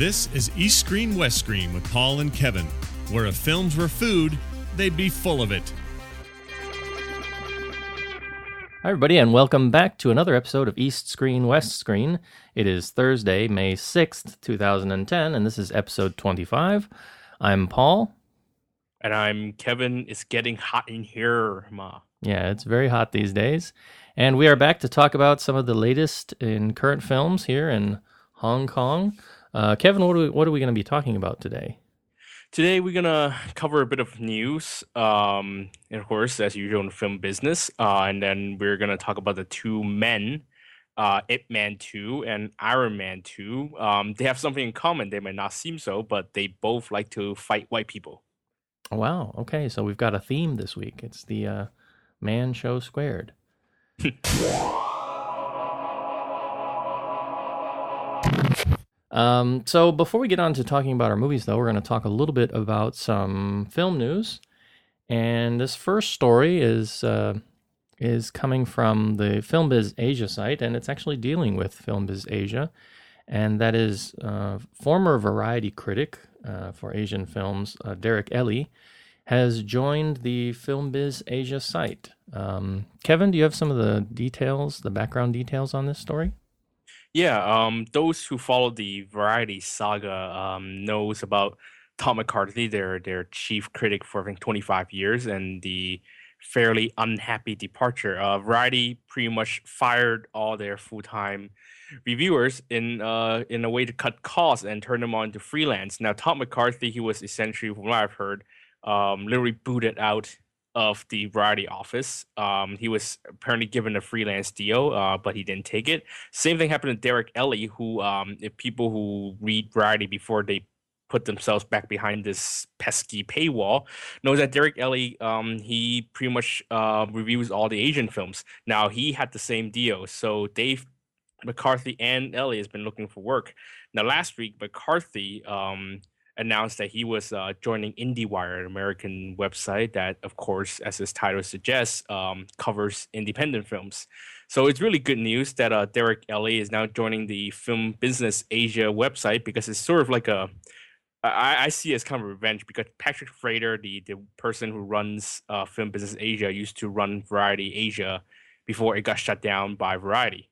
This is East Screen West Screen with Paul and Kevin, where if films were food, they'd be full of it. Hi, everybody, and welcome back to another episode of East Screen West Screen. It is Thursday, May 6th, 2010, and this is episode 25. I'm Paul. And I'm Kevin. It's getting hot in here, Ma. Yeah, it's very hot these days. And we are back to talk about some of the latest in current films here in Hong Kong. Uh, Kevin, what are we, what are we going to be talking about today? Today we're gonna cover a bit of news, um, and of course, as usual in the film business, uh, and then we're gonna talk about the two men, uh, Ip Man Two and Iron Man Two. Um, they have something in common. They might not seem so, but they both like to fight white people. Wow. Okay, so we've got a theme this week. It's the uh, Man Show Squared. Um, so before we get on to talking about our movies, though, we're going to talk a little bit about some film news. And this first story is uh, is coming from the FilmBiz Asia site, and it's actually dealing with FilmBiz Asia, and that is uh, former Variety critic uh, for Asian films, uh, Derek Elley, has joined the FilmBiz Asia site. Um, Kevin, do you have some of the details, the background details on this story? Yeah, um, those who follow the Variety saga um, knows about Todd McCarthy, their their chief critic for I think 25 years, and the fairly unhappy departure. Uh, Variety pretty much fired all their full time reviewers in uh, in a way to cut costs and turn them on to freelance. Now, Todd McCarthy, he was essentially, from what I've heard, um, literally booted out of the Variety office. Um, he was apparently given a freelance deal, uh, but he didn't take it. Same thing happened to Derek Elley, who, um, if people who read Variety before they put themselves back behind this pesky paywall, knows that Derek Elley, um, he pretty much uh, reviews all the Asian films. Now he had the same deal, so Dave McCarthy and Elley has been looking for work. Now last week, McCarthy um, announced that he was uh, joining IndieWire, an American website that, of course, as its title suggests, um, covers independent films. So it's really good news that uh, Derek Elley is now joining the Film Business Asia website because it's sort of like a I, I see it as kind of revenge because Patrick Frater, the, the person who runs uh, Film Business Asia, used to run Variety Asia before it got shut down by Variety.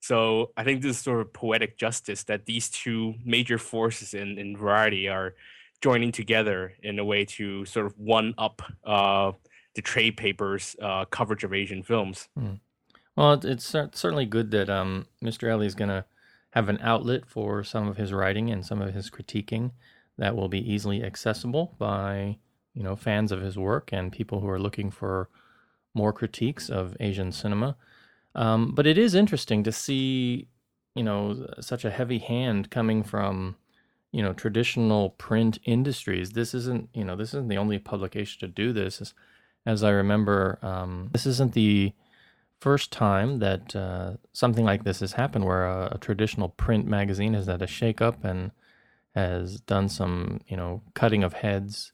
So I think this is sort of poetic justice that these two major forces in, in variety are joining together in a way to sort of one up uh, the trade papers uh, coverage of Asian films. Mm. Well, it's certainly good that um, Mr. Elley is going to have an outlet for some of his writing and some of his critiquing that will be easily accessible by you know fans of his work and people who are looking for more critiques of Asian cinema. Um, but it is interesting to see, you know, such a heavy hand coming from, you know, traditional print industries. This isn't, you know, this isn't the only publication to do this. As, as I remember, um, this isn't the first time that uh, something like this has happened, where a, a traditional print magazine has had a shakeup and has done some, you know, cutting of heads.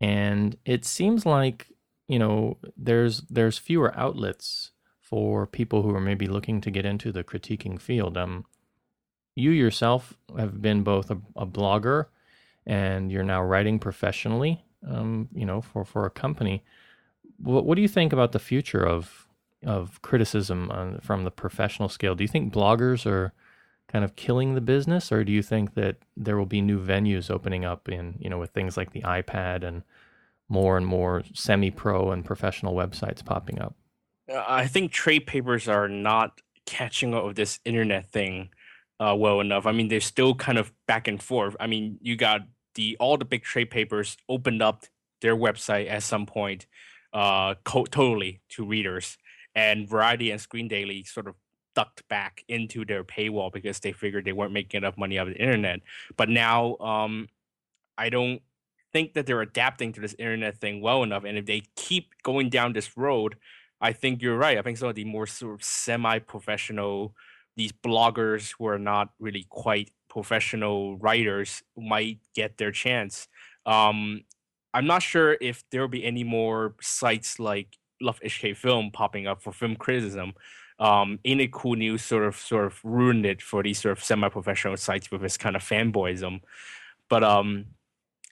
And it seems like, you know, there's there's fewer outlets for people who are maybe looking to get into the critiquing field. Um, you yourself have been both a, a blogger and you're now writing professionally. Um, you know, for for a company. What what do you think about the future of of criticism on, from the professional scale? Do you think bloggers are kind of killing the business, or do you think that there will be new venues opening up in you know with things like the iPad and more and more semi-pro and professional websites popping up? I think trade papers are not catching up with this internet thing uh, well enough. I mean, they're still kind of back and forth. I mean, you got the all the big trade papers opened up their website at some point, uh, co- totally to readers, and Variety and Screen Daily sort of ducked back into their paywall because they figured they weren't making enough money out of the internet. But now, um, I don't think that they're adapting to this internet thing well enough, and if they keep going down this road I think you're right. I think some of the more sort of semi-professional, these bloggers who are not really quite professional writers might get their chance. Um, I'm not sure if there will be any more sites like Love HK Film popping up for film criticism. um, Cool News sort of sort of ruined it for these sort of semi-professional sites with this kind of fanboyism. But um,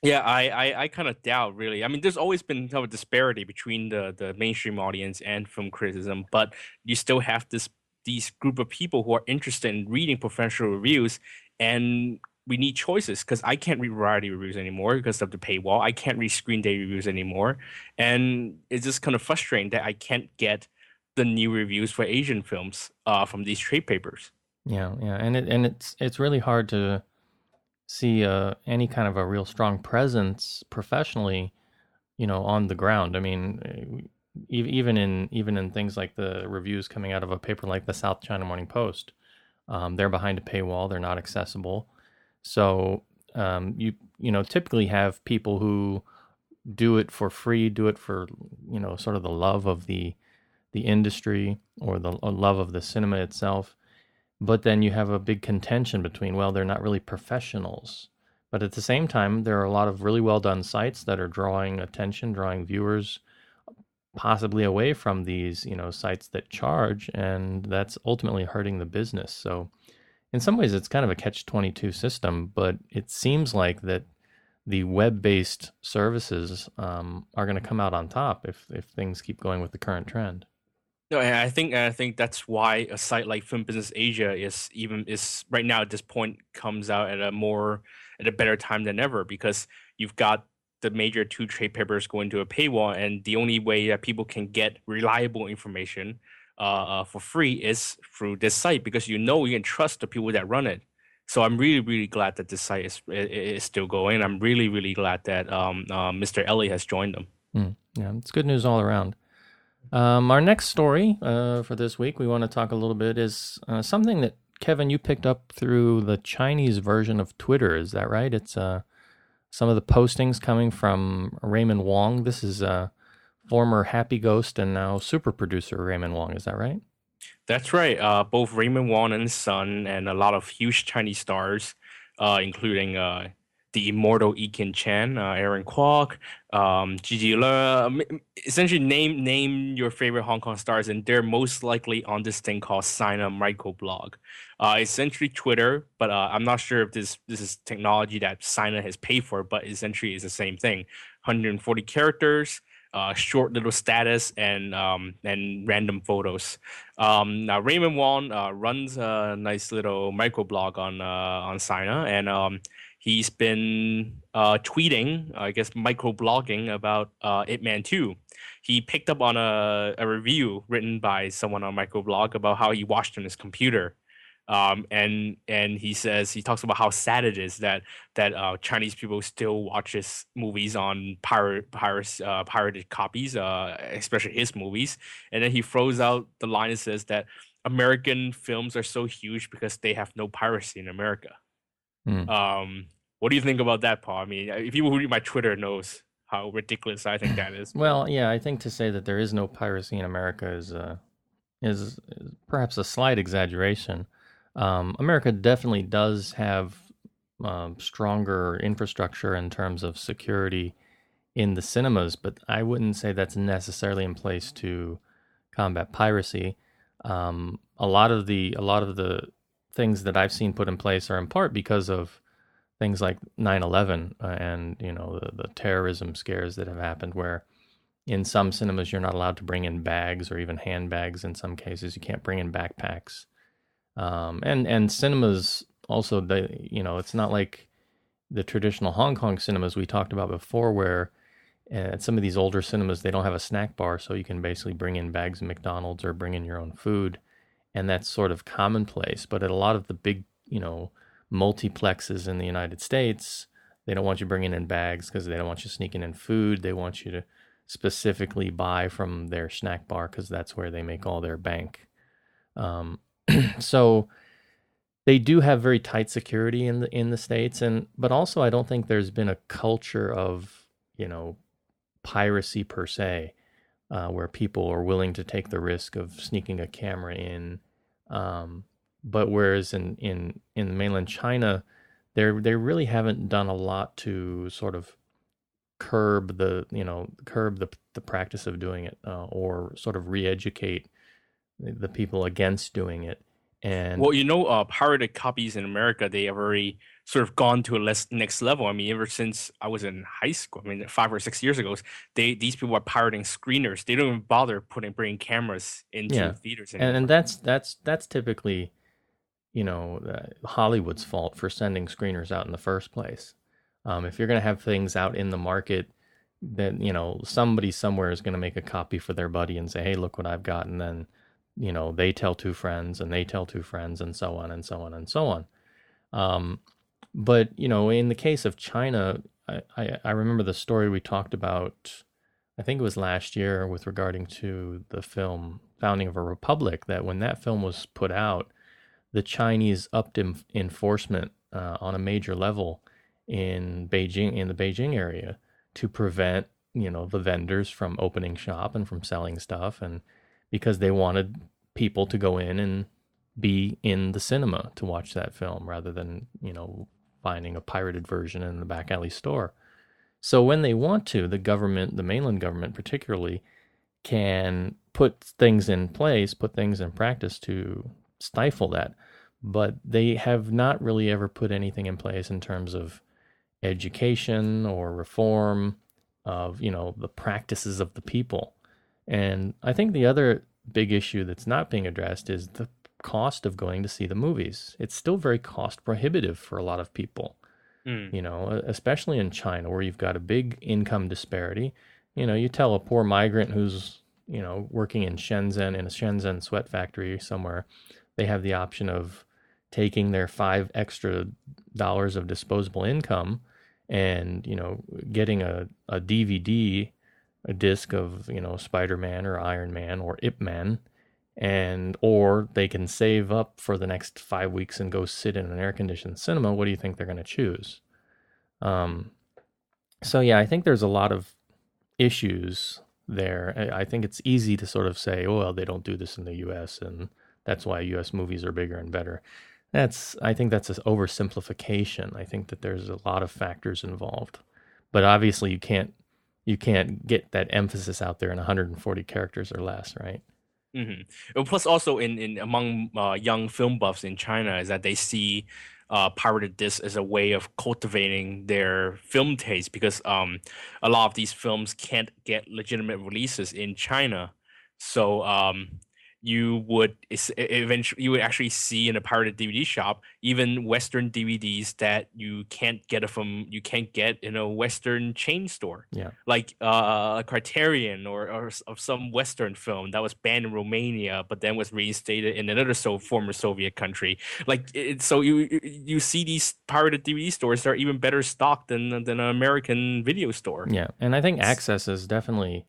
yeah, I I, I kind of doubt really. I mean, there's always been kind of a disparity between the the mainstream audience and film criticism, but you still have this these group of people who are interested in reading professional reviews and we need choices because I can't read variety reviews anymore because of the paywall. I can't read Screen Day reviews anymore, and it's just kind of frustrating that I can't get the new reviews for Asian films uh, from these trade papers. Yeah, yeah, and it and it's it's really hard to see uh, any kind of a real strong presence professionally, you know, on the ground. I mean, eh, even in even in things like the reviews coming out of a paper like the South China Morning Post, um, they're behind a paywall. They're not accessible. So um, you you know typically have people who do it for free, do it for you know sort of the love of the the industry or the love of the cinema itself. But then you have a big contention between well, they're not really professionals. But at the same time, there are a lot of really well done sites that are drawing attention, drawing viewers possibly away from these, you know, sites that charge, and that's ultimately hurting the business. So, in some ways, it's kind of a catch-22 system, but it seems like that the web-based services um, are going to come out on top if if things keep going with the current trend. No, and I think I think that's why a site like Film Business Asia is even is right now at this point comes out at a more at a better time than ever because you've got the major two trade papers going to a paywall, and the only way that people can get reliable information uh, uh, for free is through this site because you know you can trust the people that run it. So I'm really, really glad that this site is is still going. I'm really, really glad that um, uh, Mr. Elley has joined them. Mm, yeah, it's good news all around. Um, our next story uh, for this week, we want to talk a little bit is uh, something that Kevin you picked up through the Chinese version of Twitter. Is that right? It's uh, some of the postings coming from Raymond Wong. This is uh, former Happy Ghost and now super producer Raymond Wong. Is that right? That's right. Uh, both Raymond Wong and son, and a lot of huge Chinese stars, uh, including uh, the immortal Ekin Chen, uh, Aaron Kwok, um, Gigi Le. Essentially, name name your favorite Hong Kong stars, and they're most likely on this thing called Sina Microblog. Uh, essentially Twitter, but uh, I'm not sure if this this is technology that Sina has paid for, but essentially it's the same thing. 140 characters, uh, short little status, and um, and random photos. Um, now Raymond Wong uh, runs a nice little microblog on uh, on Sina, and um, he's been uh, tweeting, I guess, microblogging about uh, Ip Man 2. He picked up on a, a review written by someone on microblog about how he watched on his computer. Um, and and he says he talks about how sad it is that that uh, Chinese people still watch watches movies on pirate uh, pirated copies, uh, especially his movies. And then he throws out the line and says that American films are so huge because they have no piracy in America. Mm. Um, what do you think about that, Paul? I mean, if people who read my Twitter knows how ridiculous I think that is. well, yeah, I think to say that there is no piracy in America is uh, is perhaps a slight exaggeration. Um, America definitely does have um, stronger infrastructure in terms of security in the cinemas, but I wouldn't say that's necessarily in place to combat piracy. Um, a lot of the a lot of the things that I've seen put in place are in part because of things like 9/11 uh, and you know the, the terrorism scares that have happened where in some cinemas you're not allowed to bring in bags or even handbags. In some cases you can't bring in backpacks. Um, and and cinemas also they you know it's not like the traditional Hong Kong cinemas we talked about before where at uh, some of these older cinemas they don't have a snack bar so you can basically bring in bags of McDonald's or bring in your own food. And that's sort of commonplace but at a lot of the big you know multiplexes in the United States, they don't want you bringing in bags because they don't want you sneaking in food. They want you to specifically buy from their snack bar because that's where they make all their bank. Um, so they do have very tight security in the in the states, and but also I don't think there's been a culture of you know piracy per se, uh, where people are willing to take the risk of sneaking a camera in. Um, but whereas in in in mainland China, they they really haven't done a lot to sort of curb the you know curb the the practice of doing it uh, or sort of re-educate the people against doing it. And well, you know, uh, pirated copies in America they have already sort of gone to a less, next level. I mean, ever since I was in high school, I mean, five or six years ago, they these people are pirating screeners. They don't even bother putting bringing cameras into Yeah. theaters. and, anymore. and that's that's that's typically you know uh, hollywood's fault for sending screeners out in the first place. Um, if you're going to have things out in the market then you know somebody somewhere is going to make a copy for their buddy and say hey look what i've got and then you know they tell two friends and they tell two friends and so on and so on and so on. Um, but you know in the case of china I, I, I remember the story we talked about I think it was last year with regarding to the film Founding of a Republic that when that film was put out, the Chinese upped en- enforcement uh, on a major level in Beijing in the Beijing area to prevent you know the vendors from opening shop and from selling stuff and because they wanted people to go in and be in the cinema to watch that film rather than you know finding a pirated version in the back alley store. So when they want to, the government, the mainland government particularly, can put things in place, put things in practice to stifle that. But they have not really ever put anything in place in terms of education or reform of, you know, the practices of the people. And I think the other big issue that's not being addressed is the cost of going to see the movies. It's still very cost prohibitive for a lot of people Mm. you know, especially in China where you've got a big income disparity. You know, you tell a poor migrant who's, you know, working in Shenzhen in a Shenzhen sweat factory somewhere, they have the option of taking their five extra dollars of disposable income and, you know, getting a, a DVD, a disc of, you know, Spider Man or Iron Man or Ip Man and or they can save up for the next five weeks and go sit in an air conditioned cinema. What do you think they're going to choose? Um so yeah i think there's a lot of issues there. I, I think it's easy to sort of say oh well they don't do this in the us and that's why us movies are bigger and better. That's i think that's an oversimplification. I think that there's a lot of factors involved. But obviously you can't you can't get that emphasis out there in 140 characters or less right? Hmm plus, also in in among uh, young film buffs in China, is that they see uh, pirated discs as a way of cultivating their film taste because um, a lot of these films can't get legitimate releases in China, so um, you would eventually you would actually see in a pirated DVD shop even Western DVDs that you can't get from you can't get in a Western chain store yeah like uh, a Criterion or, or of some Western film that was banned in Romania, but then was reinstated in another so former Soviet country. Like it, so, you you- see these pirated DVD stores that are even better stocked than than an American video store. Yeah, and I think access is definitely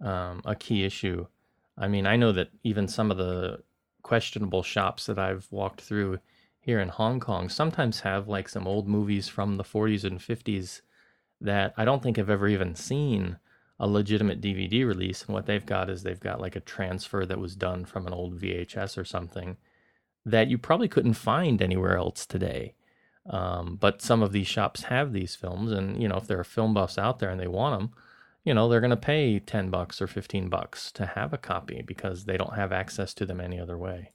um, a key issue. I mean, I know that even some of the questionable shops that I've walked through here in Hong Kong sometimes have like some old movies from the 40s and 50s that I don't think have ever even seen a legitimate DVD release. And what they've got is they've got like a transfer that was done from an old VHS or something that you probably couldn't find anywhere else today. Um, but some of these shops have these films, and you know, if there are film buffs out there and they want them, you know, they're going to pay ten bucks or fifteen bucks to have a copy because they don't have access to them any other way.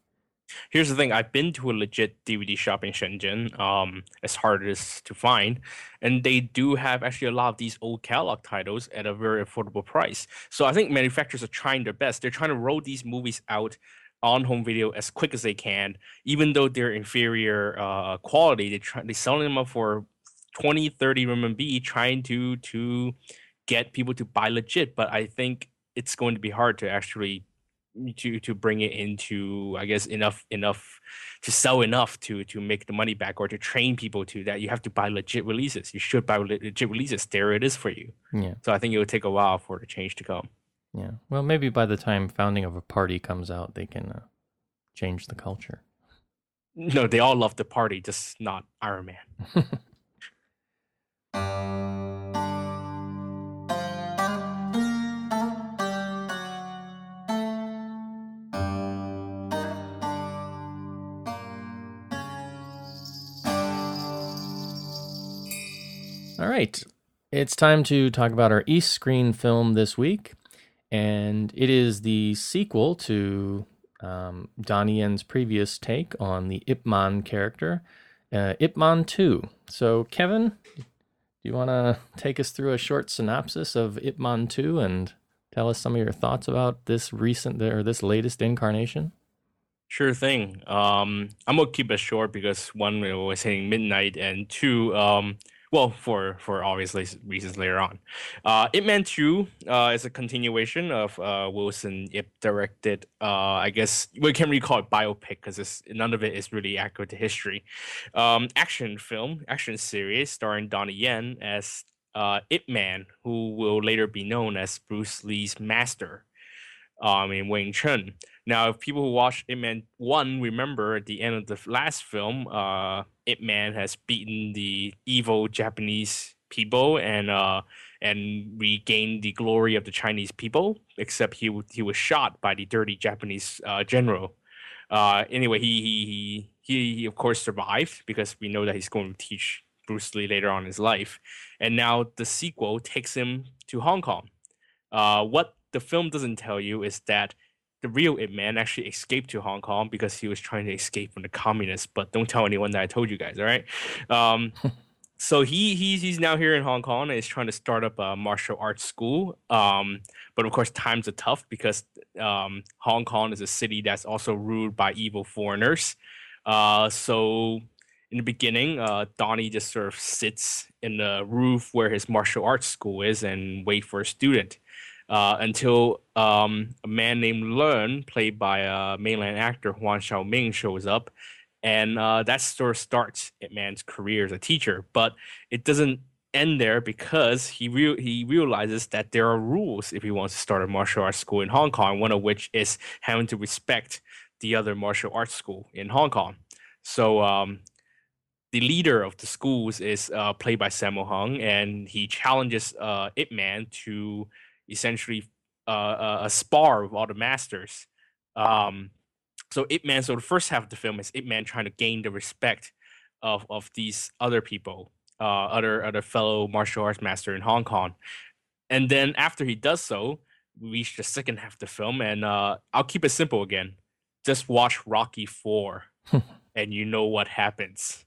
Here's the thing: I've been to a legit DVD shop in Shenzhen, um, as hard as to find, and they do have actually a lot of these old catalog titles at a very affordable price. So I think manufacturers are trying their best. They're trying to roll these movies out on home video as quick as they can, even though they're inferior uh, quality. They try they selling them up for 20, 30 RMB, trying to to get people to buy legit. But I think it's going to be hard to actually to to bring it into I guess enough enough to sell enough to to make the money back or to train people to that you have to buy legit releases. You should buy legit releases. There it is for you. Yeah, So I think it will take a while for the change to come. yeah. Well, maybe by the time Founding of a Party comes out, they can uh, change the culture. No, they all love the party, just not Iron Man. right. It's time to talk about our East Screen film this week. And it is the sequel to um, Donnie Yen's previous take on the Ip Man character, uh, Ip Man 2. So, Kevin, do you want to take us through a short synopsis of Ip Man 2 and tell us some of your thoughts about this recent or this latest incarnation? Sure thing. Um, I'm gonna keep it short because one, it was hitting midnight, and two, um, well, for for obviously reasons later on. Uh, Ip Man Two uh, is a continuation of uh, Wilson Ip directed. Uh, I guess we can't really call it biopic because none of it is really accurate to history. Um, action film, action series starring Donnie Yen as uh, Ip Man, who will later be known as Bruce Lee's master. Um, in Wing Chun. Now, if people who watched Ip Man 1 remember at the end of the last film, uh, Man has beaten the evil Japanese people and uh, and regained the glory of the Chinese people, except he, he was shot by the dirty Japanese uh, general. Uh, anyway, he, he, he, he, of course, survived because we know that he's going to teach Bruce Lee later on in his life. And now the sequel takes him to Hong Kong. Uh, what the film doesn't tell you is that the real Ip Man actually escaped to Hong Kong because he was trying to escape from the communists. But don't tell anyone that I told you guys, all right? Um, so he he's he's now here in Hong Kong and is trying to start up a martial arts school. Um, but of course, times are tough because um, Hong Kong is a city that's also ruled by evil foreigners. Uh, so in the beginning, uh, Donnie just sort of sits in the roof where his martial arts school is and wait for a student uh, until um, a man named Learn, played by a mainland actor Huang Xiaoming, shows up, and uh, that sort of starts Ip Man's career as a teacher. But it doesn't end there because he re- he realizes that there are rules if he wants to start a martial arts school in Hong Kong. One of which is having to respect the other martial arts school in Hong Kong. So um, the leader of the schools is uh, played by Sammo Hung, and he challenges uh, Ip Man to essentially uh, a spar with all the masters. Um, so Ip Man, so the first half of the film is Ip Man trying to gain the respect of of these other people, uh, other other fellow martial arts master in Hong Kong, and then after he does so, we reach the second half of the film, and uh, I'll keep it simple again. Just watch Rocky Four, and you know what happens.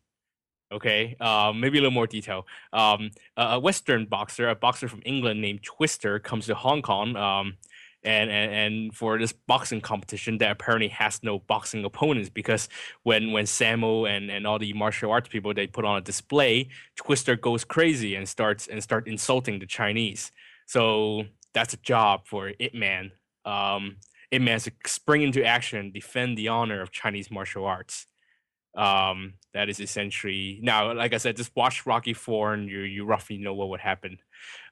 Okay, um, maybe a little more detail. Um, a Western boxer, a boxer from England named Twister, comes to Hong Kong. Um, and, and and for this boxing competition that apparently has no boxing opponents because when when Sammo and, and all the martial arts people they put on a display, Twister goes crazy and starts and start insulting the Chinese. So that's a job for Ip Man. Um, Ip Man to spring into action, defend the honor of Chinese martial arts um, that is essentially now like i said just watch rocky 4 and you you roughly know what would happen.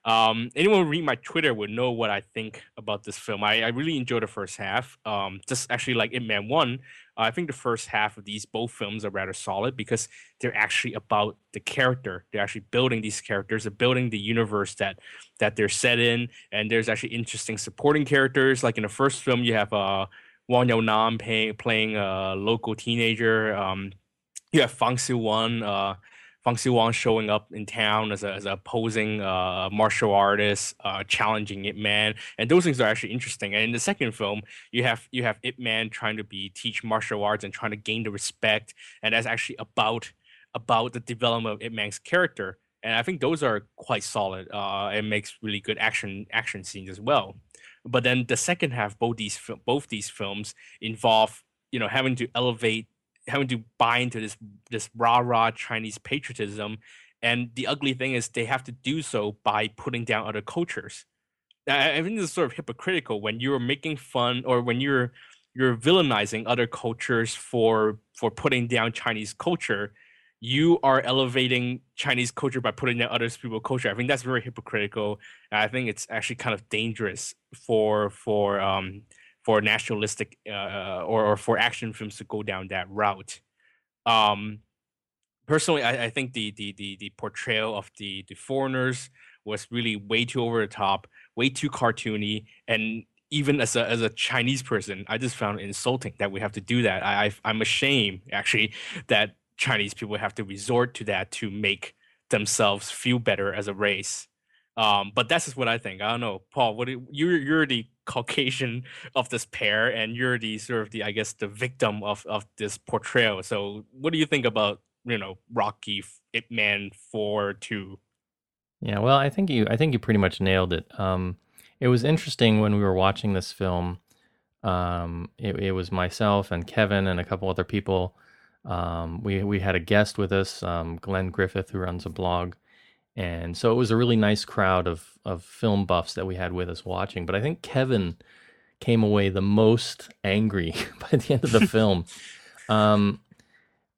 Um, anyone read my twitter would know what i think about this film. I, I really enjoyed the first half. Um, just actually like in Man 1 uh, i think the first half of these both films are rather solid because they're actually about the character. They're actually building these characters. They're building the universe that that they're set in. And there's actually interesting supporting characters. Like in the first film you have uh Wang Yao Nam pay, playing a local teenager. Um, you have Fang Wang, uh, Fang Wang showing up in town as a, as a posing uh, martial artist, uh, challenging Ip Man, and those things are actually interesting. And in the second film, you have you have Ip Man trying to be teach martial arts and trying to gain the respect, and that's actually about about the development of Ip Man's character. And I think those are quite solid. Uh, it makes really good action action scenes as well. But then the second half, both these both these films involve you know having to elevate, having to buy into this this rah rah Chinese patriotism, and the ugly thing is they have to do so by putting down other cultures. I, I think this is sort of hypocritical when you're making fun or when you're you're villainizing other cultures for for putting down Chinese culture you are elevating Chinese culture by putting down other people's culture. I think that's very hypocritical. I think it's actually kind of dangerous for for um for nationalistic uh, uh, or or for action films to go down that route. Um, personally, I, I think the, the the the portrayal of the the foreigners was really way too over the top, way too cartoony, and even as a as a Chinese person, I just found insulting that we have to do that. I, I I'm ashamed actually that Chinese people have to resort to that to make themselves feel better as a race. Um, but that's just what I think. I don't know, Paul. What do, you're you're the Caucasian of this pair, and you're the sort of the I guess the victim of of this portrayal. So, what do you think about you know Rocky Ip Man Four Two? Yeah, well, I think you I think you pretty much nailed it. Um, it was interesting when we were watching this film. Um, it, it was myself and Kevin and a couple other people. Um, we we had a guest with us, um, Glenn Griffith, who runs a blog, and so it was a really nice crowd of of film buffs that we had with us watching. But I think Kevin came away the most angry by the end of the film. Um,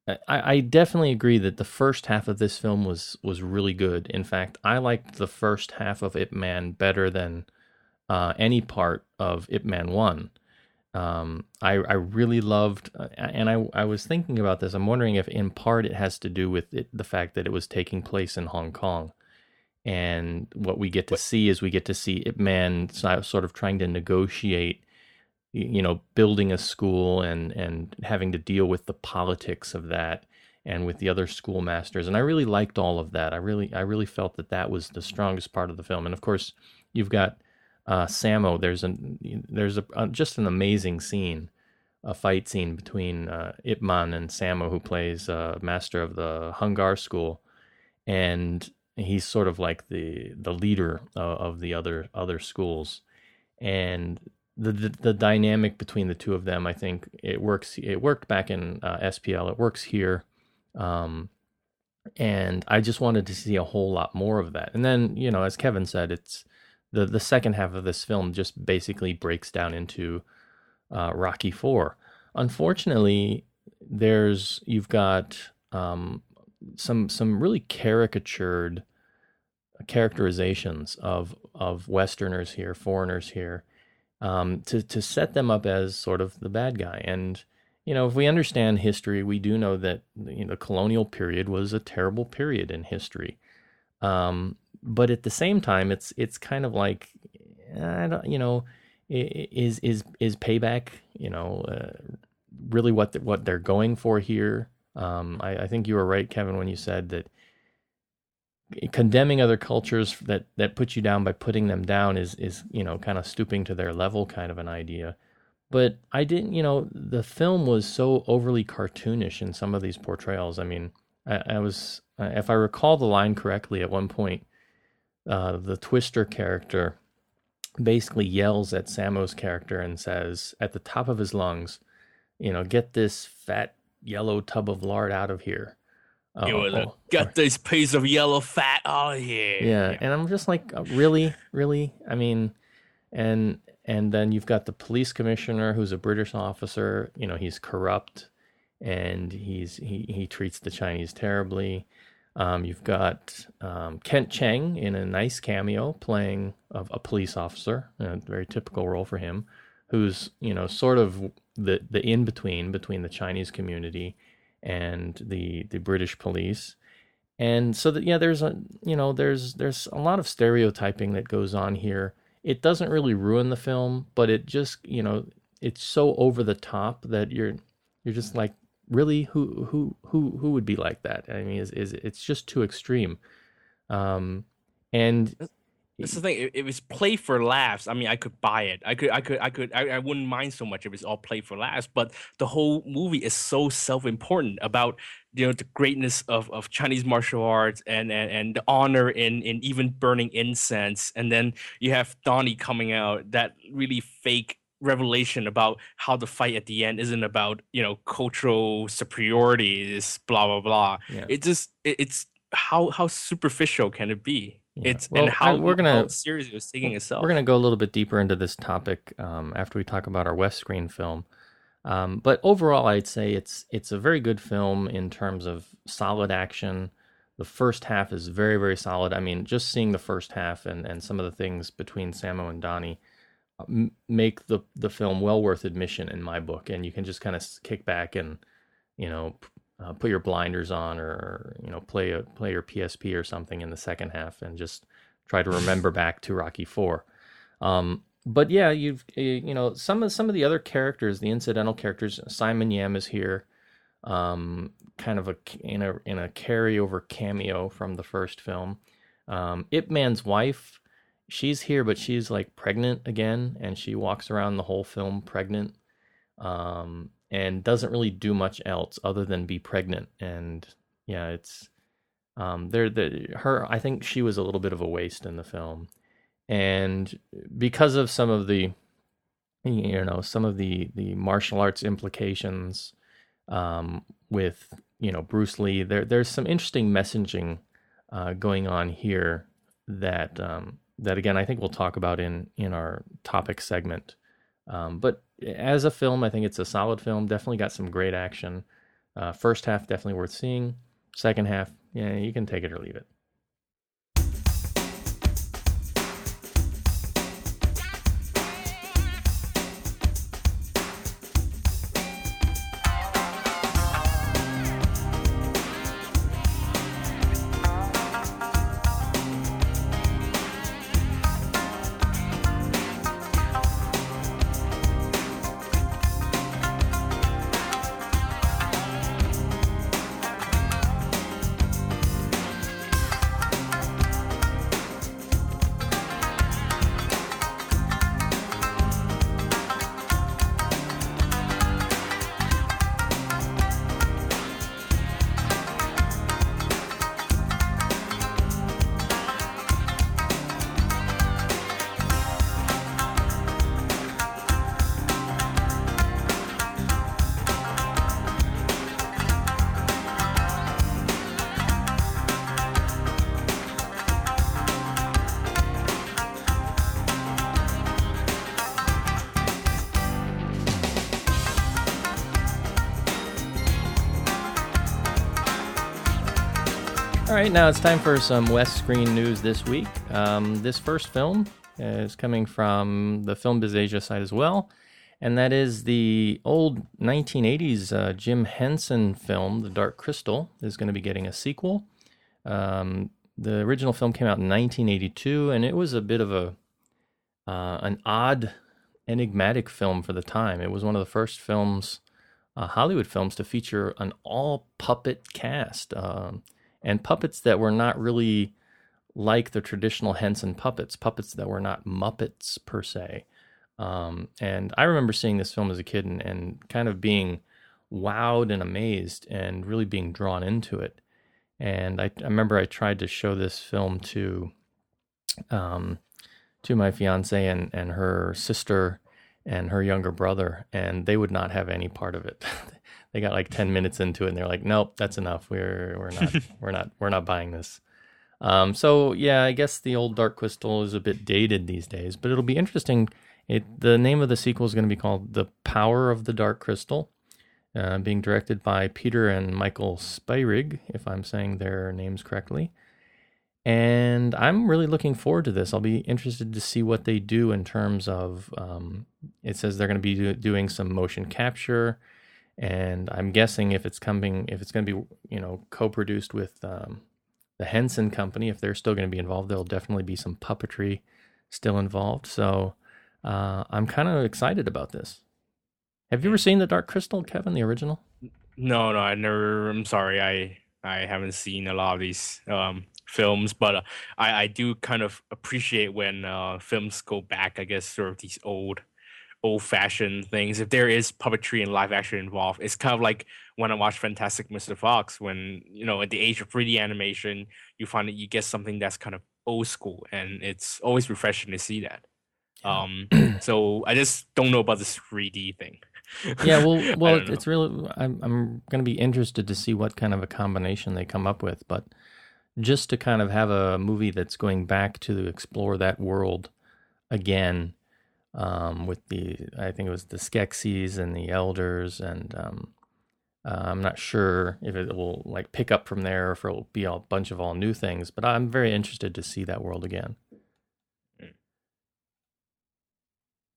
I, I, definitely agree that the first half of this film was was really good. In fact, I liked the first half of Ip Man better than uh, any part of Ip Man One. Um, I I really loved, uh, and I I was thinking about this. I'm wondering if in part it has to do with it, the fact that it was taking place in Hong Kong, and what we get to see is we get to see Ip Man sort of trying to negotiate you know building a school and and having to deal with the politics of that and with the other schoolmasters. And i really liked all of that. I really i really felt that that was the strongest part of the film. And of course you've got uh, Sammo there's a there's a, uh, just an amazing scene a fight scene between uh, Ip Man and Sammo who plays uh, master of the Hung Ga school and he's sort of like the the leader of, of the other other schools and the, the, the dynamic between the two of them, I think it works. It worked back in uh, SPL. It works here, um, and I just wanted to see a whole lot more of that. And then, you know, as Kevin said, it's the the second half of this film just basically breaks down into uh, Rocky Four. Unfortunately, there's you've got um, some some really caricatured characterizations of of Westerners here, foreigners here um, to to set them up as sort of the bad guy. And you know, if we understand history, we do know that you know, the colonial period was a terrible period in history. Um, but at the same time, it's it's kind of like I don't, you know, is is is payback, you know, uh, really what the, what they're going for here. Um, I, I think you were right, Kevin, when you said that condemning other cultures that that put you down by putting them down is is you know kind of stooping to their level kind of an idea but i didn't you know the film was so overly cartoonish in some of these portrayals i mean i, I was if i recall the line correctly at one point uh, the twister character basically yells at sammo's character and says at the top of his lungs you know get this fat yellow tub of lard out of here Oh, you oh, get this piece of yellow fat out of here. Yeah, and I'm just like, uh, really, really. I mean, and and then you've got the police commissioner who's a British officer. You know, he's corrupt, and he's he he treats the Chinese terribly. Um, you've got um, Kent Cheng in a nice cameo playing a, a police officer, a very typical role for him, who's you know sort of the the in between between the Chinese community and the the British police. And so that yeah, there's a you know there's there's a lot of stereotyping that goes on here. It doesn't really ruin the film, but it just you know it's so over the top that you're you're just like really who who who who would be like that? I mean, is is it's just too extreme. Um, and that's the thing. It, it, was play for laughs. I mean, I could buy it. I could, I could, I could, I, I wouldn't mind so much if it's all play for laughs. But the whole movie is so self-important about you know the greatness of, of Chinese martial arts and, and and the honor in in even burning incense. And then you have Donnie coming out that really fake revelation about how the fight at the end isn't about you know cultural superiority. Is blah blah blah. Yeah. It just it, it's how how superficial can it be? Yeah. It's well, and how I, we're gonna series was taking itself. We're gonna go a little bit deeper into this topic um, after we talk about our West Screen film. Um, but overall, I'd say it's it's a very good film in terms of solid action. The first half is very very solid. I mean, just seeing the first half and, and some of the things between Sammo and Donnie make the the film well worth admission in my book. And you can just kind of kick back and you know uh, put your blinders on or you know play a play your PSP or something in the second half and just try to remember back to Rocky Four. Um, but yeah, you've you know some of some of the other characters, the incidental characters. Simon Yam is here, um, kind of a in a in a carryover cameo from the first film. Um, Ip Man's wife, she's here, but she's like pregnant again, and she walks around the whole film pregnant, um, and doesn't really do much else other than be pregnant. And yeah, it's um, there. The her, I think she was a little bit of a waste in the film, and because of some of the, you know, some of the the martial arts implications um, with you know Bruce Lee, there there's some interesting messaging uh, going on here that um, that again I think we'll talk about in in our topic segment. Um, but as a film, I think it's a solid film. Definitely got some great action. Uh, first half definitely worth seeing. Second half, yeah, you can take it or leave it. Right, now it's time for some West Screen news this week. Um, this first film is coming from the Film Biz Asia side as well, and that is the old 1980s uh, Jim Henson film, The Dark Crystal, is going to be getting a sequel. Um, the original film came out in 1982, and it was a bit of a uh, an odd, enigmatic film for the time. It was one of the first films, uh, Hollywood films, to feature an all puppet cast. Um, and puppets that were not really like the traditional Henson puppets, puppets that were not Muppets per se. Um, and I remember seeing this film as a kid and, and kind of being wowed and amazed and really being drawn into it. And I, I remember I tried to show this film to um, to my fiance and, and her sister and her younger brother, and they would not have any part of it. they got like 10 minutes into it and they're like nope that's enough. We're we're not we're not we're not buying this. Um, so yeah i guess the old dark crystal is a bit dated these days but it'll be interesting. It the name of the sequel is going to be called the power of the dark crystal uh, being directed by peter and michael spierig if i'm saying their names correctly. And i'm really looking forward to this. I'll be interested to see what they do in terms of um, it says they're going to be do- doing some motion capture and I'm guessing if it's coming, if it's going to be, you know, co-produced with um, the Henson Company, if they're still going to be involved, there'll definitely be some puppetry still involved. So uh, I'm kind of excited about this. Have you ever seen the Dark Crystal, Kevin, the original? No, no, I never. I'm sorry, I I haven't seen a lot of these um, films, but uh, I I do kind of appreciate when uh, films go back. I guess sort of these old old fashioned things. If there is puppetry and live action involved, it's kind of like when I watch Fantastic Mr. Fox, when you know, at the age of 3D animation, you find that you get something that's kind of old school, and it's always refreshing to see that. Um, so I just don't know about this 3D thing. yeah, well, well, it's really. I'm I'm going to be interested to see what kind of a combination they come up with, but just to kind of have a movie that's going back to explore that world again um, with the I think it was the Skeksis and the Elders, and um, uh, I'm not sure if it will like pick up from there or if it will be a bunch of all new things. But I'm very interested to see that world again. Hmm.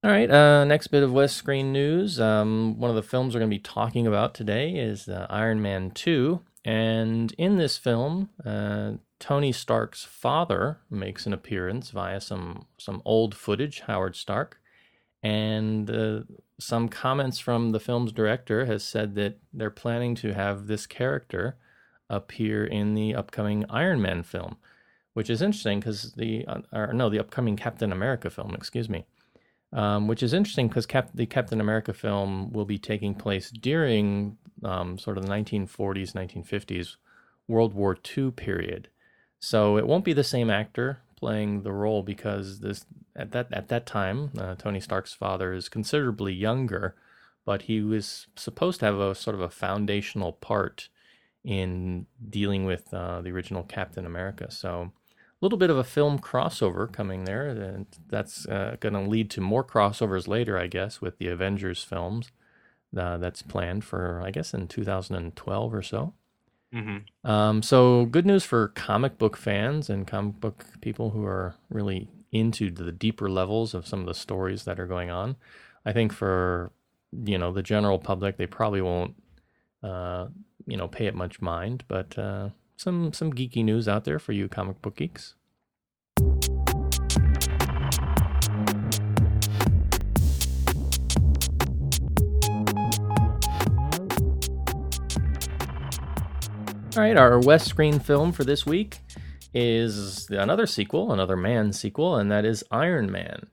All right, uh, next bit of West Screen news. Um, one of the films we're going to be talking about today is uh, Iron Man 2. And in this film, uh, Tony Stark's father makes an appearance via some, some old footage, Howard Stark and uh, some comments from the film's director has said that they're planning to have this character appear in the upcoming Iron Man film, which is interesting because the uh, or no the upcoming Captain America film, excuse me, um, which is interesting because Cap- the Captain America film will be taking place during um, sort of the 1940s, 1950s, World War II period. So it won't be the same actor playing the role because this at that at that time uh, Tony Stark's father is considerably younger, but he was supposed to have a sort of a foundational part in dealing with uh, the original Captain America. So a little bit of a film crossover coming there, and that's uh, going to lead to more crossovers later, I guess, with the Avengers films. Uh, that's planned for, I guess, in 2012 or so. Mm-hmm. Um, so good news for comic book fans and comic book people who are really into the deeper levels of some of the stories that are going on. I think for you know the general public, they probably won't uh, you know pay it much mind, but uh, some some geeky news out there for you comic book geeks. All right, our West Screen film for this week is another sequel, another man sequel, and that is Iron Man.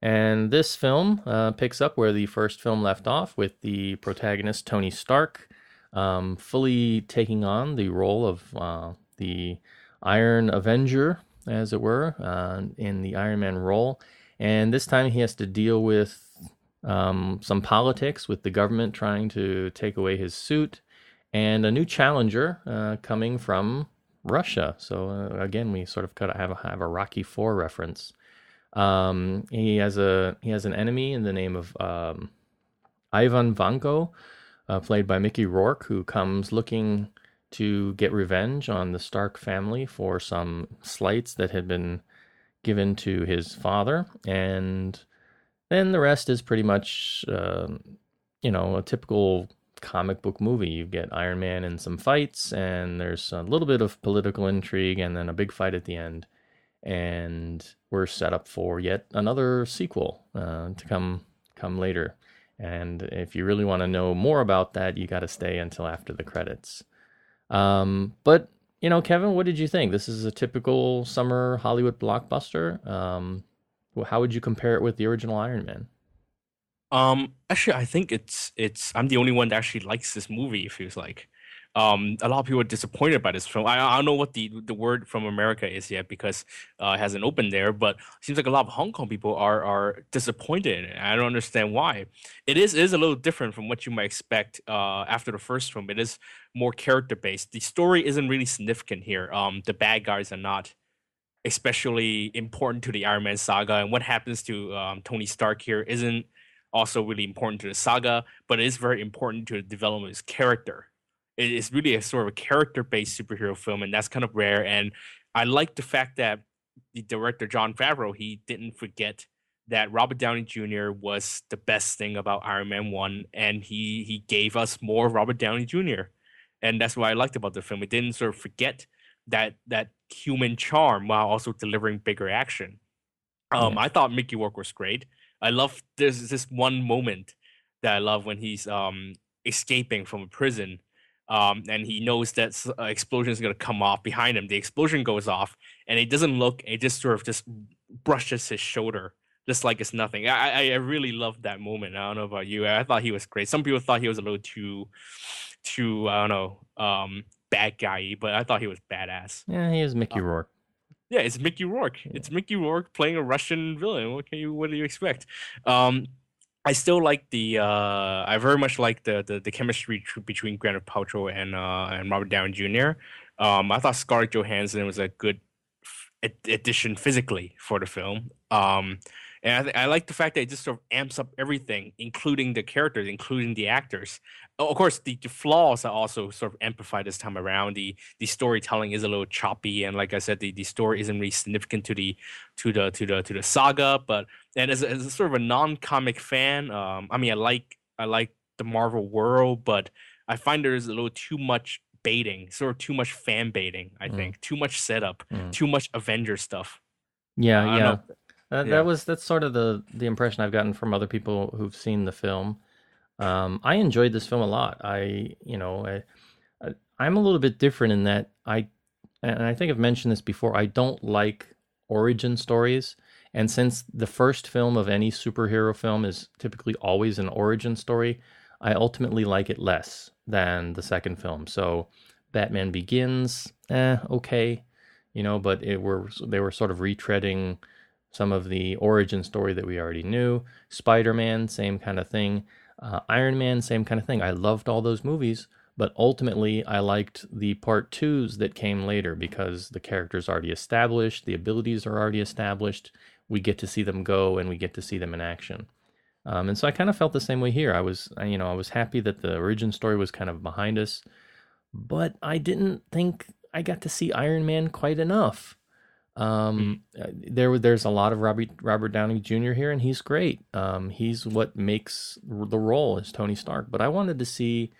And this film uh, picks up where the first film left off with the protagonist Tony Stark um, fully taking on the role of uh, the Iron Avenger, as it were, uh, in the Iron Man role. And this time he has to deal with um, some politics with the government trying to take away his suit and a new challenger uh, coming from Russia. So uh, again, we sort of kind of have a, have a Rocky Four reference. Um, he has a he has an enemy in the name of um, Ivan Vanko, uh, played by Mickey Rourke, who comes looking to get revenge on the Stark family for some slights that had been given to his father, and then the rest is pretty much, uh, you know, a typical comic book movie. You get Iron Man and some fights, and there's a little bit of political intrigue, and then a big fight at the end. And we're set up for yet another sequel uh, to come come later. And if you really want to know more about that, you got to stay until after the credits. Um, but you know, Kevin, what did you think? This is a typical summer Hollywood blockbuster. Um, how would you compare it with the original Iron Man? Um, actually, I think it's it's. I'm the only one that actually likes this movie. It feels like. Um, a lot of people are disappointed by this film. I, I don't know what the the word from America is yet because uh, it hasn't opened there. But seems like a lot of Hong Kong people are are disappointed. In. I don't understand why. It is it is a little different from what you might expect uh, after the first film. It is more character based. The story isn't really significant here. Um, the bad guys are not especially important to the Iron Man saga, and what happens to um, Tony Stark here isn't also really important to the saga, but it is very important to the development of his character. It is really a sort of a character-based superhero film, and that's kind of rare. And I like the fact that the director Jon Favreau he didn't forget that Robert Downey Jr. was the best thing about Iron Man One, and he he gave us more Robert Downey Jr. And that's what I liked about the film. It didn't sort of forget that that human charm while also delivering bigger action. Um, yeah. I thought Mickey Rourke was great. I love there's this one moment that I love when he's um escaping from a prison. Um, and he knows that uh, explosion is going to come off behind him. The explosion goes off, and it doesn't look. It just sort of just brushes his shoulder, just like it's nothing. I I, I really loved that moment. I don't know about you. I thought he was great. Some people thought he was a little too, too I don't know, um, bad guy, but I thought he was badass. Yeah, he is Mickey uh, Rourke. Yeah, it's Mickey Rourke. Yeah. It's Mickey Rourke playing a Russian villain. What can you? What do you expect? Um, I still like the. Uh, I very much like the the, the chemistry between Gwyneth Paltrow and uh, and Robert Downey Jr. Um, I thought Scarlett Johansson was a good addition physically for the film. Um, and I, th- I like the fact that it just sort of amps up everything, including the characters, including the actors. Of course, the, the flaws are also sort of amplified this time around. The the storytelling is a little choppy, and like I said, the, the story isn't really significant to the to the to the to the saga. But and as a, as a sort of a non comic fan, um, I mean, I like I like the Marvel world, but I find there's a little too much baiting, sort of too much fan baiting. I mm. think too much setup, mm. too much Avenger stuff. Yeah, uh, yeah. That, yeah. that was that's sort of the the impression I've gotten from other people who've seen the film. Um, I enjoyed this film a lot. I, you know, I, I, am a little bit different in that I and I think I've mentioned this before, I don't like origin stories. And since the first film of any superhero film is typically always an origin story, I ultimately like it less than the second film. So Batman Begins, eh, okay, you know, but it were they were sort of retreading some of the origin story that we already knew. Spider Man, same kind of thing. Uh, Iron Man, same kind of thing. I loved all those movies, but ultimately I liked the part twos that came later because the characters already established, the abilities are already established. We get to see them go and we get to see them in action. Um, and so I kind of felt the same way here. I was, you know, I was happy that the origin story was kind of behind us, but I didn't think I got to see Iron Man quite enough. Um, mm. there, there's a lot of Robert Robert Downey Jr. here, and he's great. Um, he's what makes the role as Tony Stark. But I wanted to see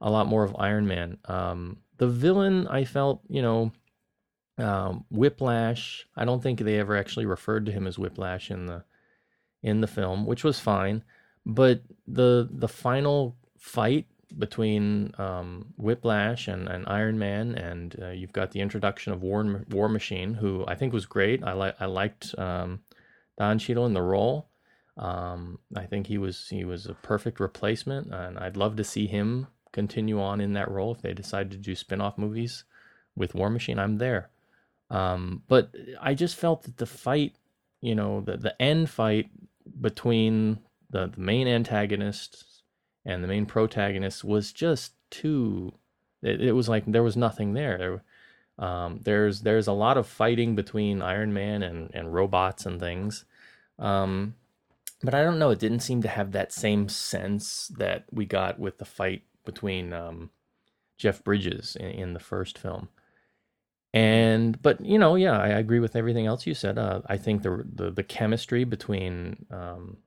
a lot more of Iron Man. Um, the villain, I felt, you know, um, Whiplash. I don't think they ever actually referred to him as Whiplash in the in the film, which was fine. But the the final fight between um, Whiplash and, and Iron Man, and uh, you've got the introduction of War War Machine, who I think was great. I like I liked um, Don Cheadle in the role. Um, I think he was he was a perfect replacement, and I'd love to see him continue on in that role if they decide to do spin-off movies with War Machine. I'm there. Um, but I just felt that the fight, you know, the the end fight between the, the main antagonist and the main protagonist was just too. It, it was like there was nothing there. Um, there's there's a lot of fighting between Iron Man and, and robots and things, um, but I don't know. It didn't seem to have that same sense that we got with the fight between um, Jeff Bridges in, in, the first film. And but you know, yeah, I, agree with everything else you said. Uh, I think the, the, the chemistry between um,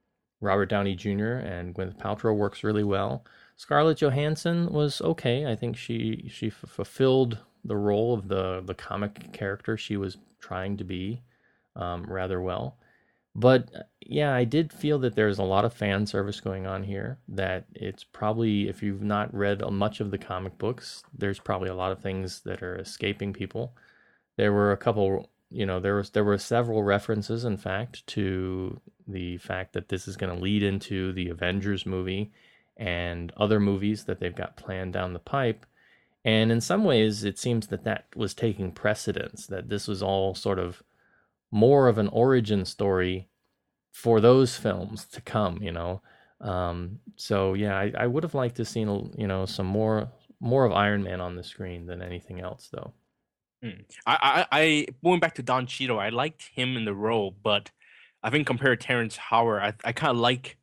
Robert Downey Jr. and Gwyneth Paltrow works really well. Scarlett Johansson was okay. I think she she f- fulfilled the role of the the comic character she was trying to be um, rather well. But yeah, I did feel that there's a lot of fan service going on here. That it's probably, if you've not read much of the comic books, there's probably a lot of things that are escaping people. There were a couple you know there was there were several references in fact to the fact that this is going to lead into the Avengers movie and other movies that they've got planned down the pipe. And in some ways it seems that that was taking precedence that this was all sort of more of an origin story for those films to come you know? Um, so yeah I, I would have liked to seen you know some more more of Iron Man on the screen than anything else though Mm. I, I, I, going back to Don Cheadle, I liked him in the role, but I think compared to Terrence Howard, I, I kind of like.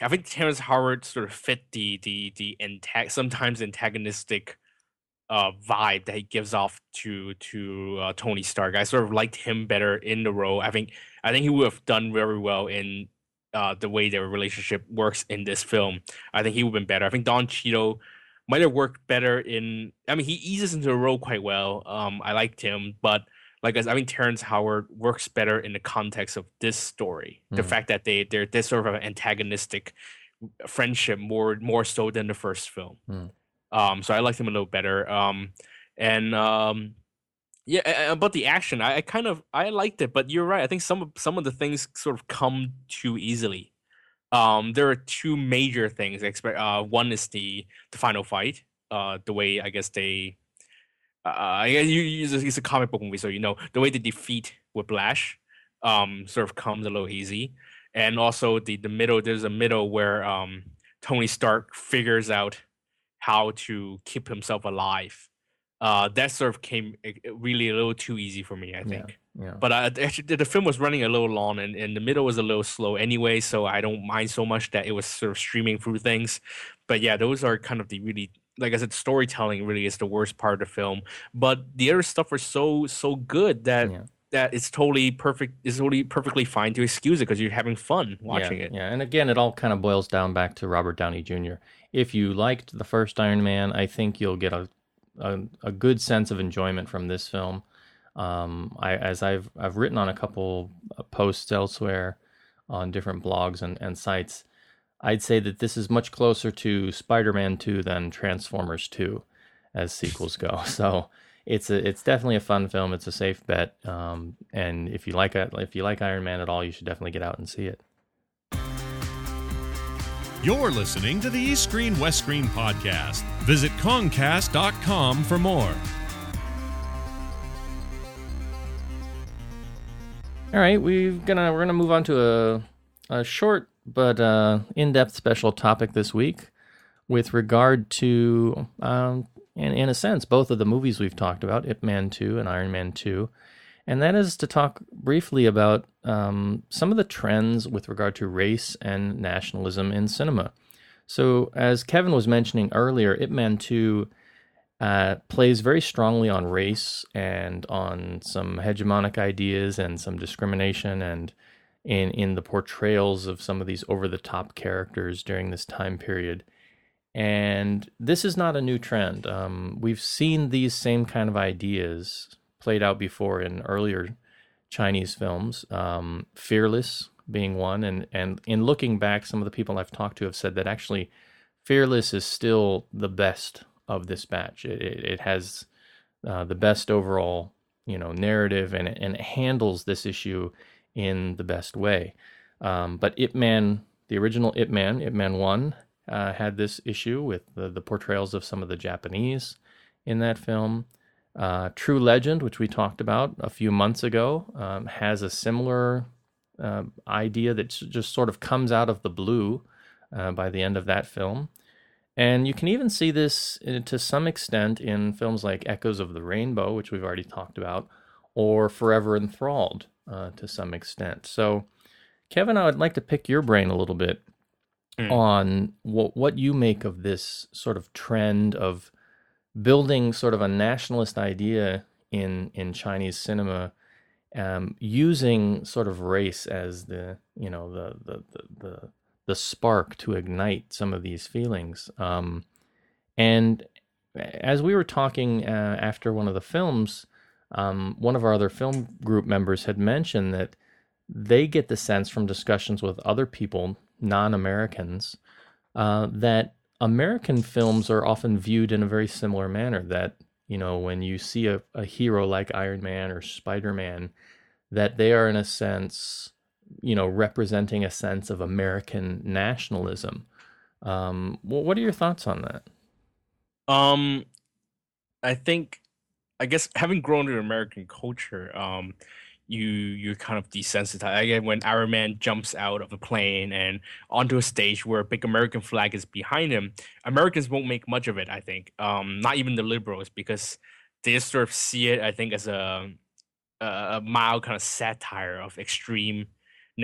I think Terrence Howard sort of fit the the the antag- sometimes antagonistic uh, vibe that he gives off to to uh, Tony Stark. I sort of liked him better in the role. I think I think he would have done very well in uh, the way their relationship works in this film. I think he would have been better. I think Don Cheadle might have worked better in. I mean, he eases into the role quite well. Um, I liked him, but like I mean, Terrence Howard works better in the context of this story. Mm. The fact that they they're this sort of an antagonistic friendship more more so than the first film. Mm. Um, so I liked him a little better. Um, and um, yeah, about the action, I, I kind of I liked it, but you're right. I think some of some of the things sort of come too easily. Um, there are two major things. Uh, one is the the final fight. Uh, the way I guess they, uh, you, it's a comic book movie, so you know the way they defeat Whiplash, um, sort of comes a little easy, and also the the middle. There's a middle where um Tony Stark figures out how to keep himself alive. Uh, that sort of came really a little too easy for me. I think. Yeah. Yeah. But uh, actually, the film was running a little long, and, and the middle was a little slow anyway. So I don't mind so much that it was sort of streaming through things. But yeah, those are kind of the really, like I said, storytelling really is the worst part of the film. But the other stuff was so so good that. Yeah. That it's totally perfect. It's totally perfectly fine to excuse it because you're having fun watching yeah, it. Yeah, and again, it all kind of boils down back to Robert Downey Jr. If you liked the first Iron Man, I think you'll get a a, a good sense of enjoyment from this film. Um, I, as I've I've written on a couple posts elsewhere on different blogs and, and sites, I'd say that this is much closer to Spider-Man 2 than Transformers 2 as sequels go. So it's a it's definitely a fun film. It's a safe bet, um, and if you like if you like Iron Man at all, you should definitely get out and see it. You're listening to the East Screen West Screen podcast. Visit Concast.com for more. All right, we're gonna we're gonna move on to a a short but uh, in-depth special topic this week with regard to, um, in, in a sense, both of the movies we've talked about, Ip Man 2 and Iron Man 2, and that is to talk briefly about um, some of the trends with regard to race and nationalism in cinema. So, as Kevin was mentioning earlier, Ip Man 2 uh, plays very strongly on race and on some hegemonic ideas and some discrimination and in in the portrayals of some of these over the top characters during this time period. And this is not a new trend. Um, we've seen these same kind of ideas played out before in earlier Chinese films. Um, Fearless being one, and and in looking back, some of the people I've talked to have said that actually Fearless is still the best of this batch. It it, it has uh, the best overall you know narrative, and and it handles this issue in the best way. Um, but Ip Man, the original Ip Man, Ip Man 1, uh, had this issue with the, the, portrayals of some of the Japanese in that film. Uh, True Legend, which we talked about a few months ago, um, has a similar uh, idea that just sort of comes out of the blue uh, by the end of that film. And you can even see this uh, to some extent in films like Echoes of the Rainbow, which we've already talked about, or Forever Enthralled, uh, to some extent. So, Kevin, I would like to pick your brain a little bit mm. on what what you make of this sort of trend of building sort of a nationalist idea in in Chinese cinema, um, using sort of race as the you know the the the the, the spark to ignite some of these feelings. Um, and as we were talking uh, after one of the films, um, one of our other film group members had mentioned that they get the sense from discussions with other people, non Americans, uh, that American films are often viewed in a very similar manner. That, you know, when you see a, a hero like Iron Man or Spider Man, that they are, in a sense, you know, representing a sense of American nationalism. Um, what are your thoughts on that? Um, I think I guess having grown in American culture, um, you you're kind of desensitized. Again, when Iron Man jumps out of a plane and onto a stage where a big American flag is behind him, Americans won't make much of it. I think, um, not even the liberals, because they sort of see it. I think as a a mild kind of satire of extreme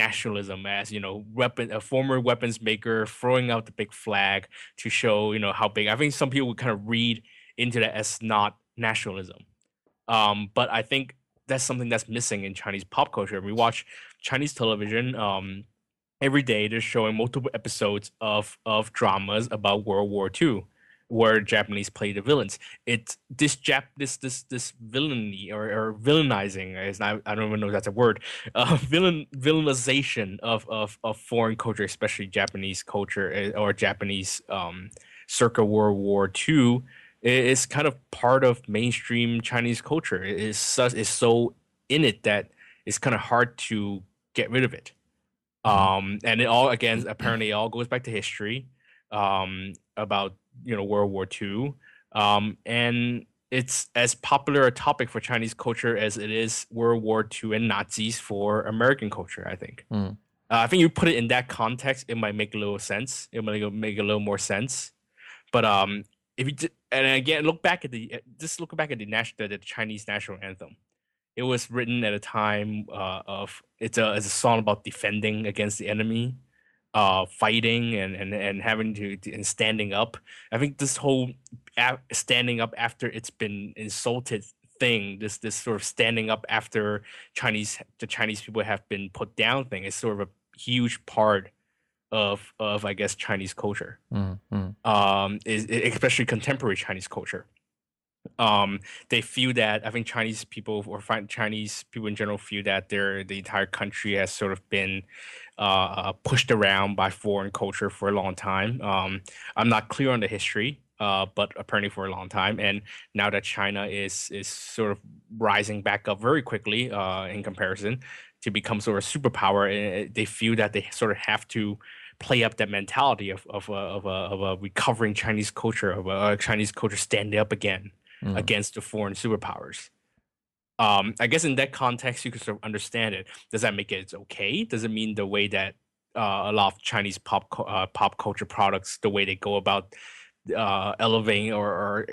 nationalism as you know weapon a former weapons maker throwing out the big flag to show you know how big i think some people would kind of read into that as not nationalism. Um, but I think that's something that's missing in Chinese pop culture. We watch Chinese television um, every day. They're showing multiple episodes of of dramas about World War II, where Japanese play the villains. It's this Jap this this this villainy or, or villainizing is not I don't even know if that's a word. Uh, villain villainization of, of of foreign culture, especially Japanese culture eh, or Japanese um, circa World War II it's kind of part of mainstream Chinese culture. It is such is so in it that it's kind of hard to get rid of it. Mm-hmm. Um, and it all again apparently it all goes back to history um, about you know World War II. Um, and it's as popular a topic for Chinese culture as it is World War II and Nazis for American culture. I think. Mm. Uh, I think you put it in that context, it might make a little sense. It might make a little more sense. But um, if you and again look back at the just look back at the national the Chinese national anthem. It was written at a time uh, of it's a it's a song about defending against the enemy, uh, fighting and and and having to and standing up. I think this whole standing up after it's been insulted thing, this this sort of standing up after Chinese the Chinese people have been put down thing is sort of a huge part of of I guess Chinese culture, mm-hmm. um, is especially contemporary Chinese culture. Um, they feel that I think Chinese people or Chinese people in general feel that their the entire country has sort of been uh, uh, pushed around by foreign culture for a long time. Um, I'm not clear on the history, uh, but apparently for a long time. And now that China is is sort of rising back up very quickly uh, in comparison to become sort of superpower, eh, eh, they feel that they sort of have to play up that mentality of of a, of a, of a recovering Chinese culture, of a Chinese culture standing up again mm. against the foreign superpowers. Um, I guess in that context, you can sort of understand it. Does that make it okay? Does it mean the way that uh, a lot of Chinese pop uh, pop culture products, the way they go about uh, elevating or, or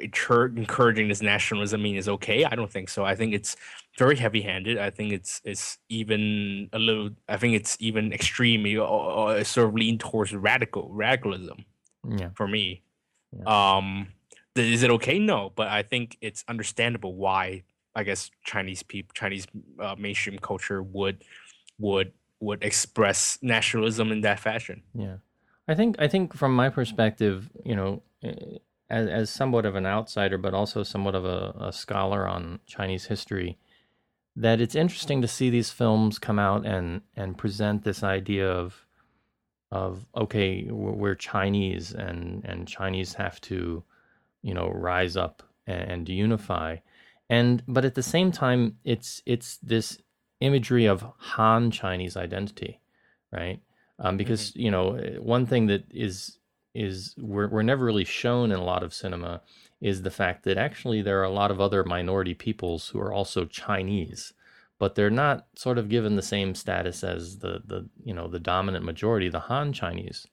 encouraging this nationalism mean is okay. I don't think so. I think it's very heavy handed. I think it's it's even a little. I think it's even extreme. or, or sort of lean towards radical radicalism. Yeah. For me, yeah. um, is it okay? No, but I think it's understandable why I guess Chinese people, Chinese uh, mainstream culture would would would express nationalism in that fashion. Yeah. I think I think from my perspective, you know, eh, as, as somewhat of an outsider, but also somewhat of a, a scholar on Chinese history, that it's interesting to see these films come out and and present this idea of of okay, we're Chinese and and Chinese have to, you know, rise up and unify, and but at the same time, it's it's this imagery of Han Chinese identity, right? um, because mm-hmm. you know one thing that is is we're we're never really shown in a lot of cinema is the fact that actually there are a lot of other minority peoples who are also Chinese, but they're not sort of given the same status as the the you know the dominant majority, the Han Chinese.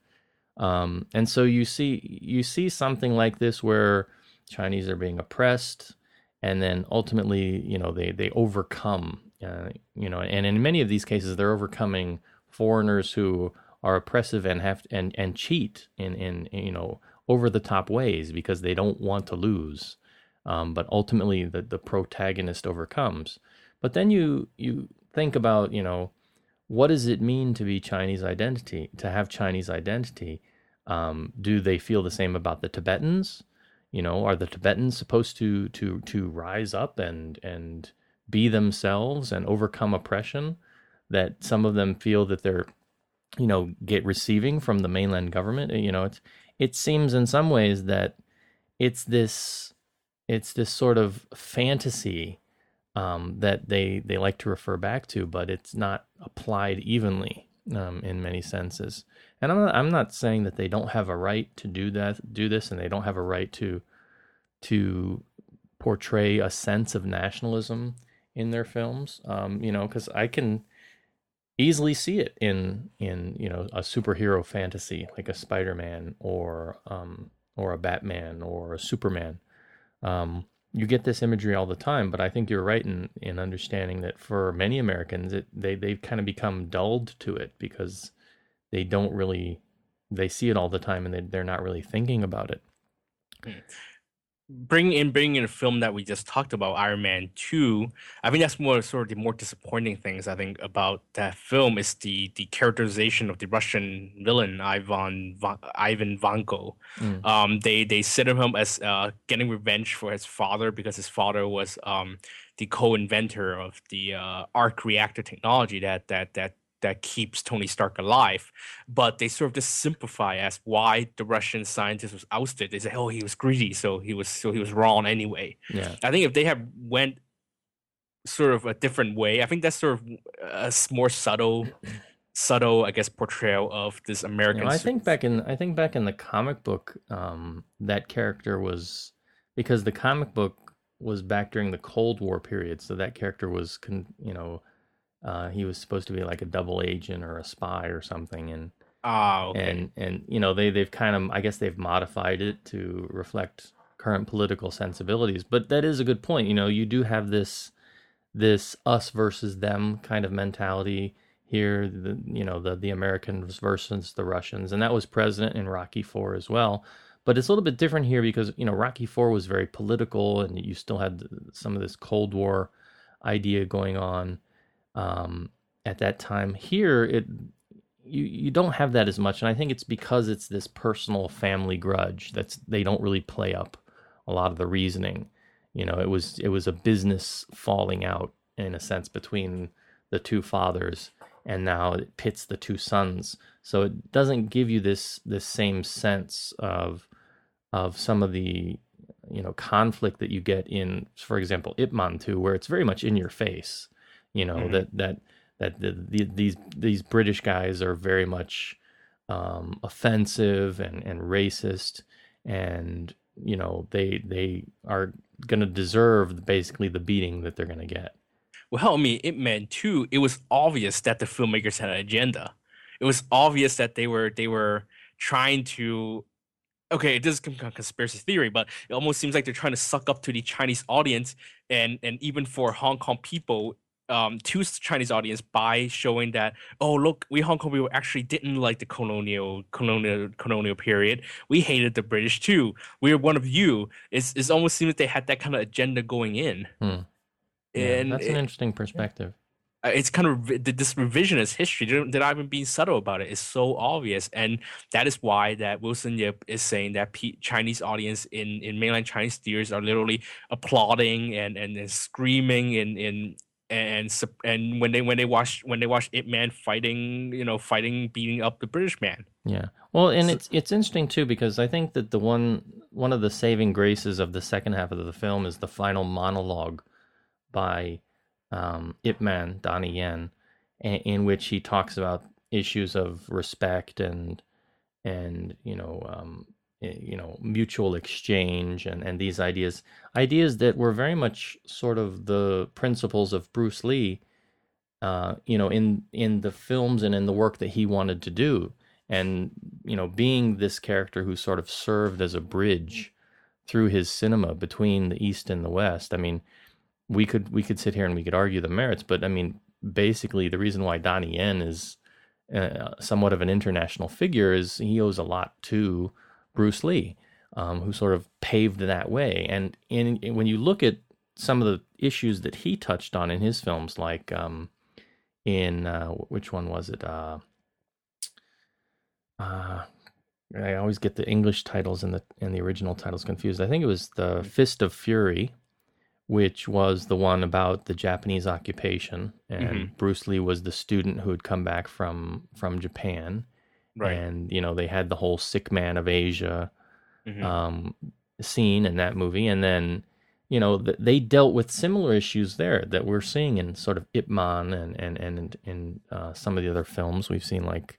Um, and so you see you see something like this where Chinese are being oppressed, and then ultimately you know they they overcome uh, you know, and in many of these cases they're overcoming foreigners who are oppressive and have and and cheat in in you know over the top ways because they don't want to lose. Um, but ultimately, the the protagonist overcomes. But then you you think about you know what does it mean to be Chinese identity to have Chinese identity? Um, do they feel the same about the Tibetans? You know, are the Tibetans supposed to to to rise up and and be themselves and overcome oppression? that some of them feel that they're you know get receiving from the mainland government you know it's it seems in some ways that it's this it's this sort of fantasy um, that they they like to refer back to but it's not applied evenly um, in many senses and I'm not, I'm not saying that they don't have a right to do that do this and they don't have a right to to portray a sense of nationalism in their films um, you know because I can easily see it in in you know a superhero fantasy like a Spider-Man or um or a Batman or a Superman. Um, you get this imagery all the time, but I think you're right in in understanding that for many Americans, it they they've kind of become dulled to it because they don't really they see it all the time and they they're not really thinking about it. Hmm bringing in bringing in a film that we just talked about, Iron Man Two, I think that's more sort of the more disappointing things I think about that film is the the characterization of the Russian villain Ivan Ivan Vanko. Mm. Um, they they set him as uh, getting revenge for his father because his father was um, the co-inventor of the uh, arc reactor technology that that that that keeps Tony Stark alive. But they sort of just simplify as why the Russian scientist was ousted. They say, "Oh, he was greedy, so he was so he was wrong anyway." Yeah, I think if they have went sort of a different way, I think that's sort of a more subtle. subtle i guess portrayal of this american you know, i think back in i think back in the comic book um that character was because the comic book was back during the cold war period so that character was con, you know uh, he was supposed to be like a double agent or a spy or something, and ah, okay. and and you know they they've kind of I guess they've modified it to reflect current political sensibilities. But that is a good point. You know, you do have this this us versus them kind of mentality here. The you know the the Americans versus the Russians, and that was present in Rocky Four as well. But it's a little bit different here because you know Rocky Four was very political, and you still had some of this Cold War idea going on um, at that time. Here, it you you don't have that as much, and I think it's because it's this personal family grudge that's they don't really play up a lot of the reasoning. You know, it was it was a business falling out in a sense between the two fathers, and now it pits the two sons. So it doesn't give you this this same sense of of some of the you know conflict that you get in, for example, Ip Man 2, where it's very much in your face. You know mm-hmm. that that that the, the, these these British guys are very much um, offensive and and racist, and you know they they are going to deserve basically the beating that they're going to get. Well, I mean, Ip Man 2, it was obvious that the filmmakers had an agenda. It was obvious that they were they were trying to okay, it does come conspiracy theory, but it almost seems like they're trying to suck up to the Chinese audience and and even for Hong Kong people um, to Chinese audience by showing that oh look we Hong Kong people actually didn't like the colonial colonial colonial period. We hated the British too. We are one of you. It's it almost seems like they had that kind of agenda going in. Hmm. yeah, and that's an interesting perspective. Uh, it's kind of this revisionist history. They're not even being subtle about it. It's so obvious. And that is why that wilson yip is saying that P- chinese audience in, in mainland chinese theaters are literally applauding and, and, and screaming in, in and and when they when they watch when they watch Ip Man fighting, you know, fighting beating up the British man. Yeah. Well, and so, it's it's interesting too because I think that the one one of the saving graces of the second half of the film is the final monologue by um, Ip Man Donnie Yen, in, in which he talks about issues of respect and and you know um, you know mutual exchange and and these ideas ideas that were very much sort of the principles of Bruce Lee uh, you know in in the films and in the work that he wanted to do. And you know being this character who sort of served as a bridge through his cinema between the east and the west i mean we could we could sit here and we could argue the merits but i mean basically the reason why Donnie Yen is uh, somewhat of an international figure is he owes a lot to Bruce Lee, um, who sort of paved that way. And in, in, when you look at some of the issues that he touched on in his films, like um, in uh, which one was it? Uh, uh, I always get the English titles and the and the original titles confused. I think it was the mm-hmm. Fist of Fury, which was the one about the Japanese occupation, and mm-hmm. Bruce Lee was the student who had come back from from Japan, Right. And, you know, they had the whole sick man of Asia mm-hmm. um, scene in that movie. And then, you know, th- they dealt with similar issues there that we're seeing in sort of Ip Man and, and, and in uh, some of the other films we've seen, like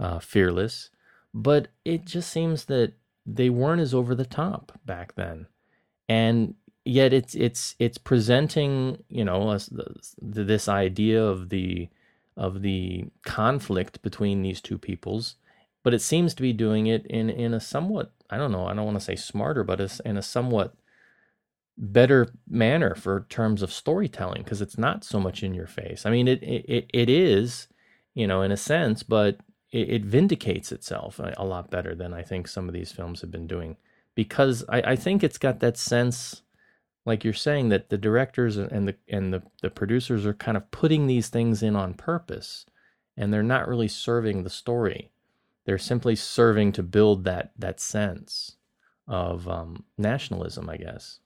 uh, Fearless. But it just seems that they weren't as over the top back then. And yet it's it's it's presenting you know us this idea of the of the conflict between these two peoples, but it seems to be doing it in in a somewhat I don't know I don't want to say smarter, but in a somewhat better manner for terms of storytelling because it's not so much in your face. I mean, it it it is, you know, in a sense, but it, it vindicates itself a, a, lot better than I think some of these films have been doing because I, I think it's got that sense like you're saying that the directors and the and the, the producers are kind of putting these things in on purpose and they're not really serving the story they're simply serving to build that that sense of um, nationalism i guess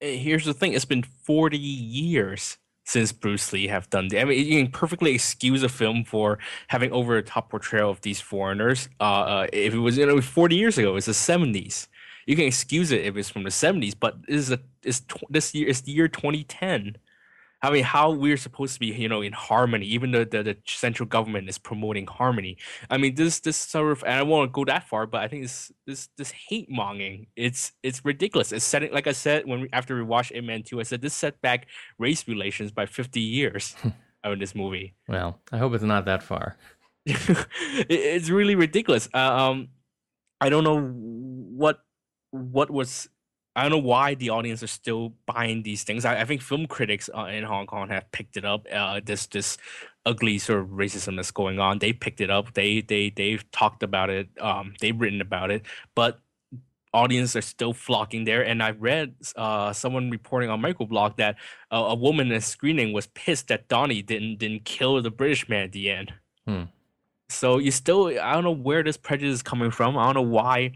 here's the thing it's been 40 years since Bruce Lee have done that. I mean, you can perfectly excuse a film for having over the top portrayal of these foreigners. Uh, uh, if it was you know 40 years ago, it's the 70s you can excuse it if it's from the 70s, but this is a is tw- this year is the year 2010. I mean, how we're supposed to be, you know, in harmony, even though the, the central government is promoting harmony. I mean, this this sort of, and I won't go that far, but I think this this this hate monging, it's it's ridiculous. It's setting, like I said when we, after we watched Ip Man two, I said this set back race relations by fifty years in this movie. Well, I hope it's not that far. it, it's really ridiculous. Uh, um, I don't know what what was I don't know why the audience are still buying these things. I, I think film critics uh, in Hong Kong have picked it up. Uh, this this ugly sort of racism that's going on. They picked it up. They they they've talked about it. Um, they've written about it. But audience are still flocking there. And I read uh, someone reporting on Microblog that uh, a woman in a screening was pissed that Donnie didn't didn't kill the British man at the end. Hmm. So you still I don't know where this prejudice is coming from. I don't know why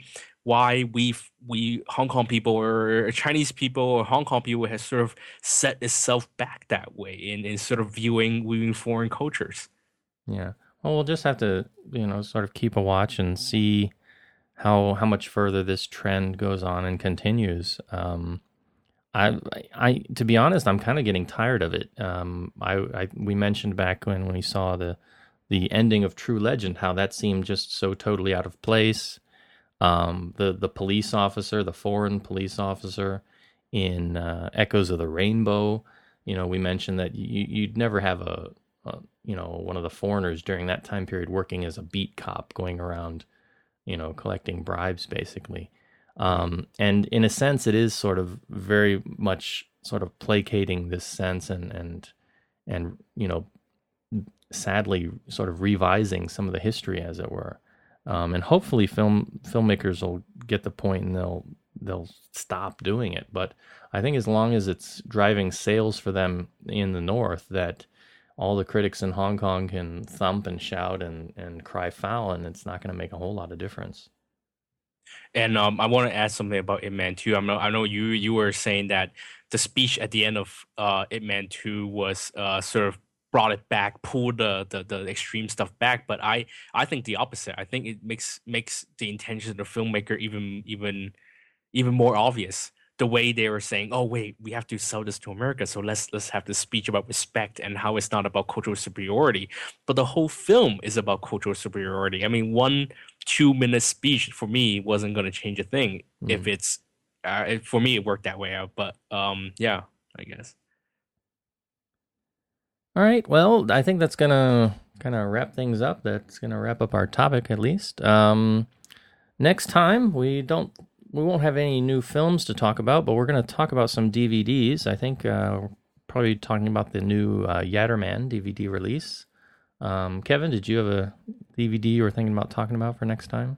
why we we Hong Kong people or Chinese people or Hong Kong people has sort of set itself back that way in, in sort of viewing viewing foreign cultures. Yeah. Well, we'll just have to you know sort of keep a watch and see how how much further this trend goes on and continues. Um, I, I, to be honest, I'm kind of getting tired of it. Um, I, I, we mentioned back when, we saw the, the ending of True Legend, how that seemed just so totally out of place. Um, the, the police officer, the foreign police officer in uh, Echoes of the Rainbow, you know, we mentioned that you, you'd never have a, a, you know, one of the foreigners during that time period working as a beat cop going around, you know, collecting bribes basically. Um, and in a sense, it is sort of very much sort of placating this sense and and and you know, sadly, sort of revising some of the history, as it were. Um, and hopefully, film filmmakers will get the point and they'll they'll stop doing it. But I think as long as it's driving sales for them in the North, that all the critics in Hong Kong can thump and shout and, and cry foul, and it's not going to make a whole lot of difference. And um, I want to add something about Ip Man too. I know I know you you were saying that the speech at the end of uh, Ip Man Two was uh, sort of brought it back, pulled the, the the extreme stuff back. But I I think the opposite. I think it makes makes the intention of the filmmaker even even even more obvious the way they were saying, "Oh wait, we have to sell this to America, so let's let's have this speech about respect and how it's not about cultural superiority." But the whole film is about cultural superiority. I mean, one two minute speech for me wasn't going to change a thing mm. if it's uh, it, for me it worked that way out. But um, yeah, I guess. All right. Well, I think that's gonna kind of wrap things up. That's gonna wrap up our topic at least. Um, next time we don't we won't have any new films to talk about, but we're going to talk about some DVDs. I think uh, probably talking about the new uh, Yatterman DVD release. Um, Kevin, did you have a DVD you were thinking about talking about for next time?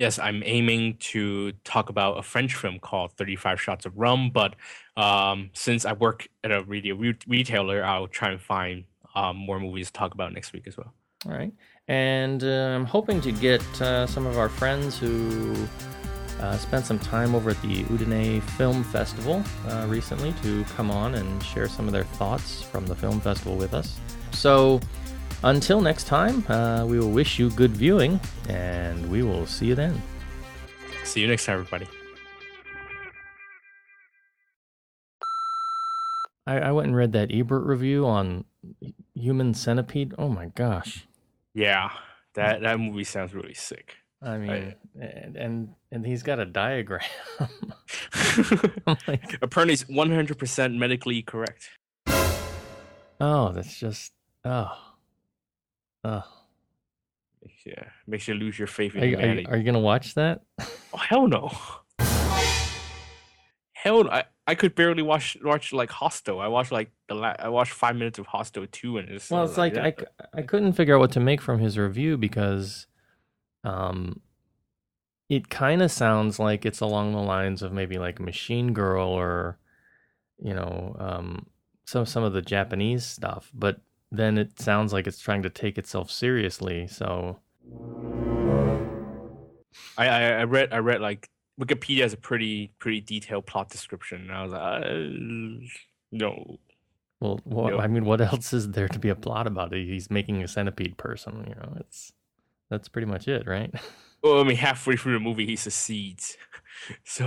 Yes, I'm aiming to talk about a French film called 35 Shots of Rum, but um, since I work at a radio re- retailer, I'll try and find um, more movies to talk about next week as well. All right. And uh, I'm hoping to get uh, some of our friends who uh, spent some time over at the Udine Film Festival uh, recently to come on and share some of their thoughts from the film festival with us. So, until next time, uh, we will wish you good viewing, and we will see you then. See you next time, everybody. I, I went and read that Ebert review on Human Centipede. Oh my gosh. Yeah, that that movie sounds really sick. I mean, I, and, and and he's got a diagram. like, Apparently, it's one hundred percent medically correct. Oh, that's just oh, oh. Yeah, makes you lose your faith in are, humanity. Are, are, you gonna watch that? Oh hell no! Hell, no. I I could barely watch watch like Hostel. I watched like the la- I watched five minutes of Hostel two, and it's well, it's like, like I I couldn't figure out what to make from his review because um, it kind of sounds like it's along the lines of maybe like Machine Girl or, you know, um, some some of the Japanese stuff, but then it sounds like it's trying to take itself seriously. So, I I, I read I read like Wikipedia has a pretty pretty detailed plot description, and I was like, uh, no. Well, what, no. I mean, what else is there to be a plot about it? He's making a centipede person. You know, it's that's pretty much it, right? Well, I mean, halfway through the movie, he succeeds. So,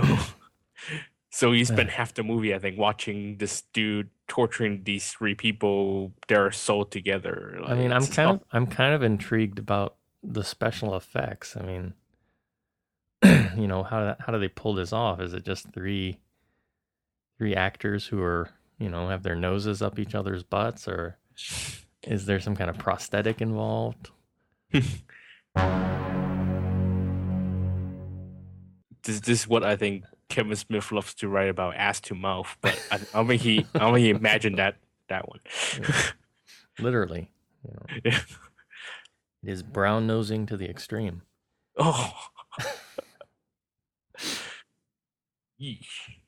so he spent half the movie, I think, watching this dude torturing these three people. They're sold together. Like, I mean, I'm kind of, I'm kind of intrigued about the special effects. I mean, you know, how how do they pull this off? Is it just three, three actors who are, you know, have their noses up each other's butts, or is there some kind of prosthetic involved? this, this is what I think Kevin Smith loves to write about ass to mouth, but I, don't think he I don't think he imagined that that one. Yeah. Literally. You know. yeah. It is brown nosing to the extreme. Oh. Yeesh.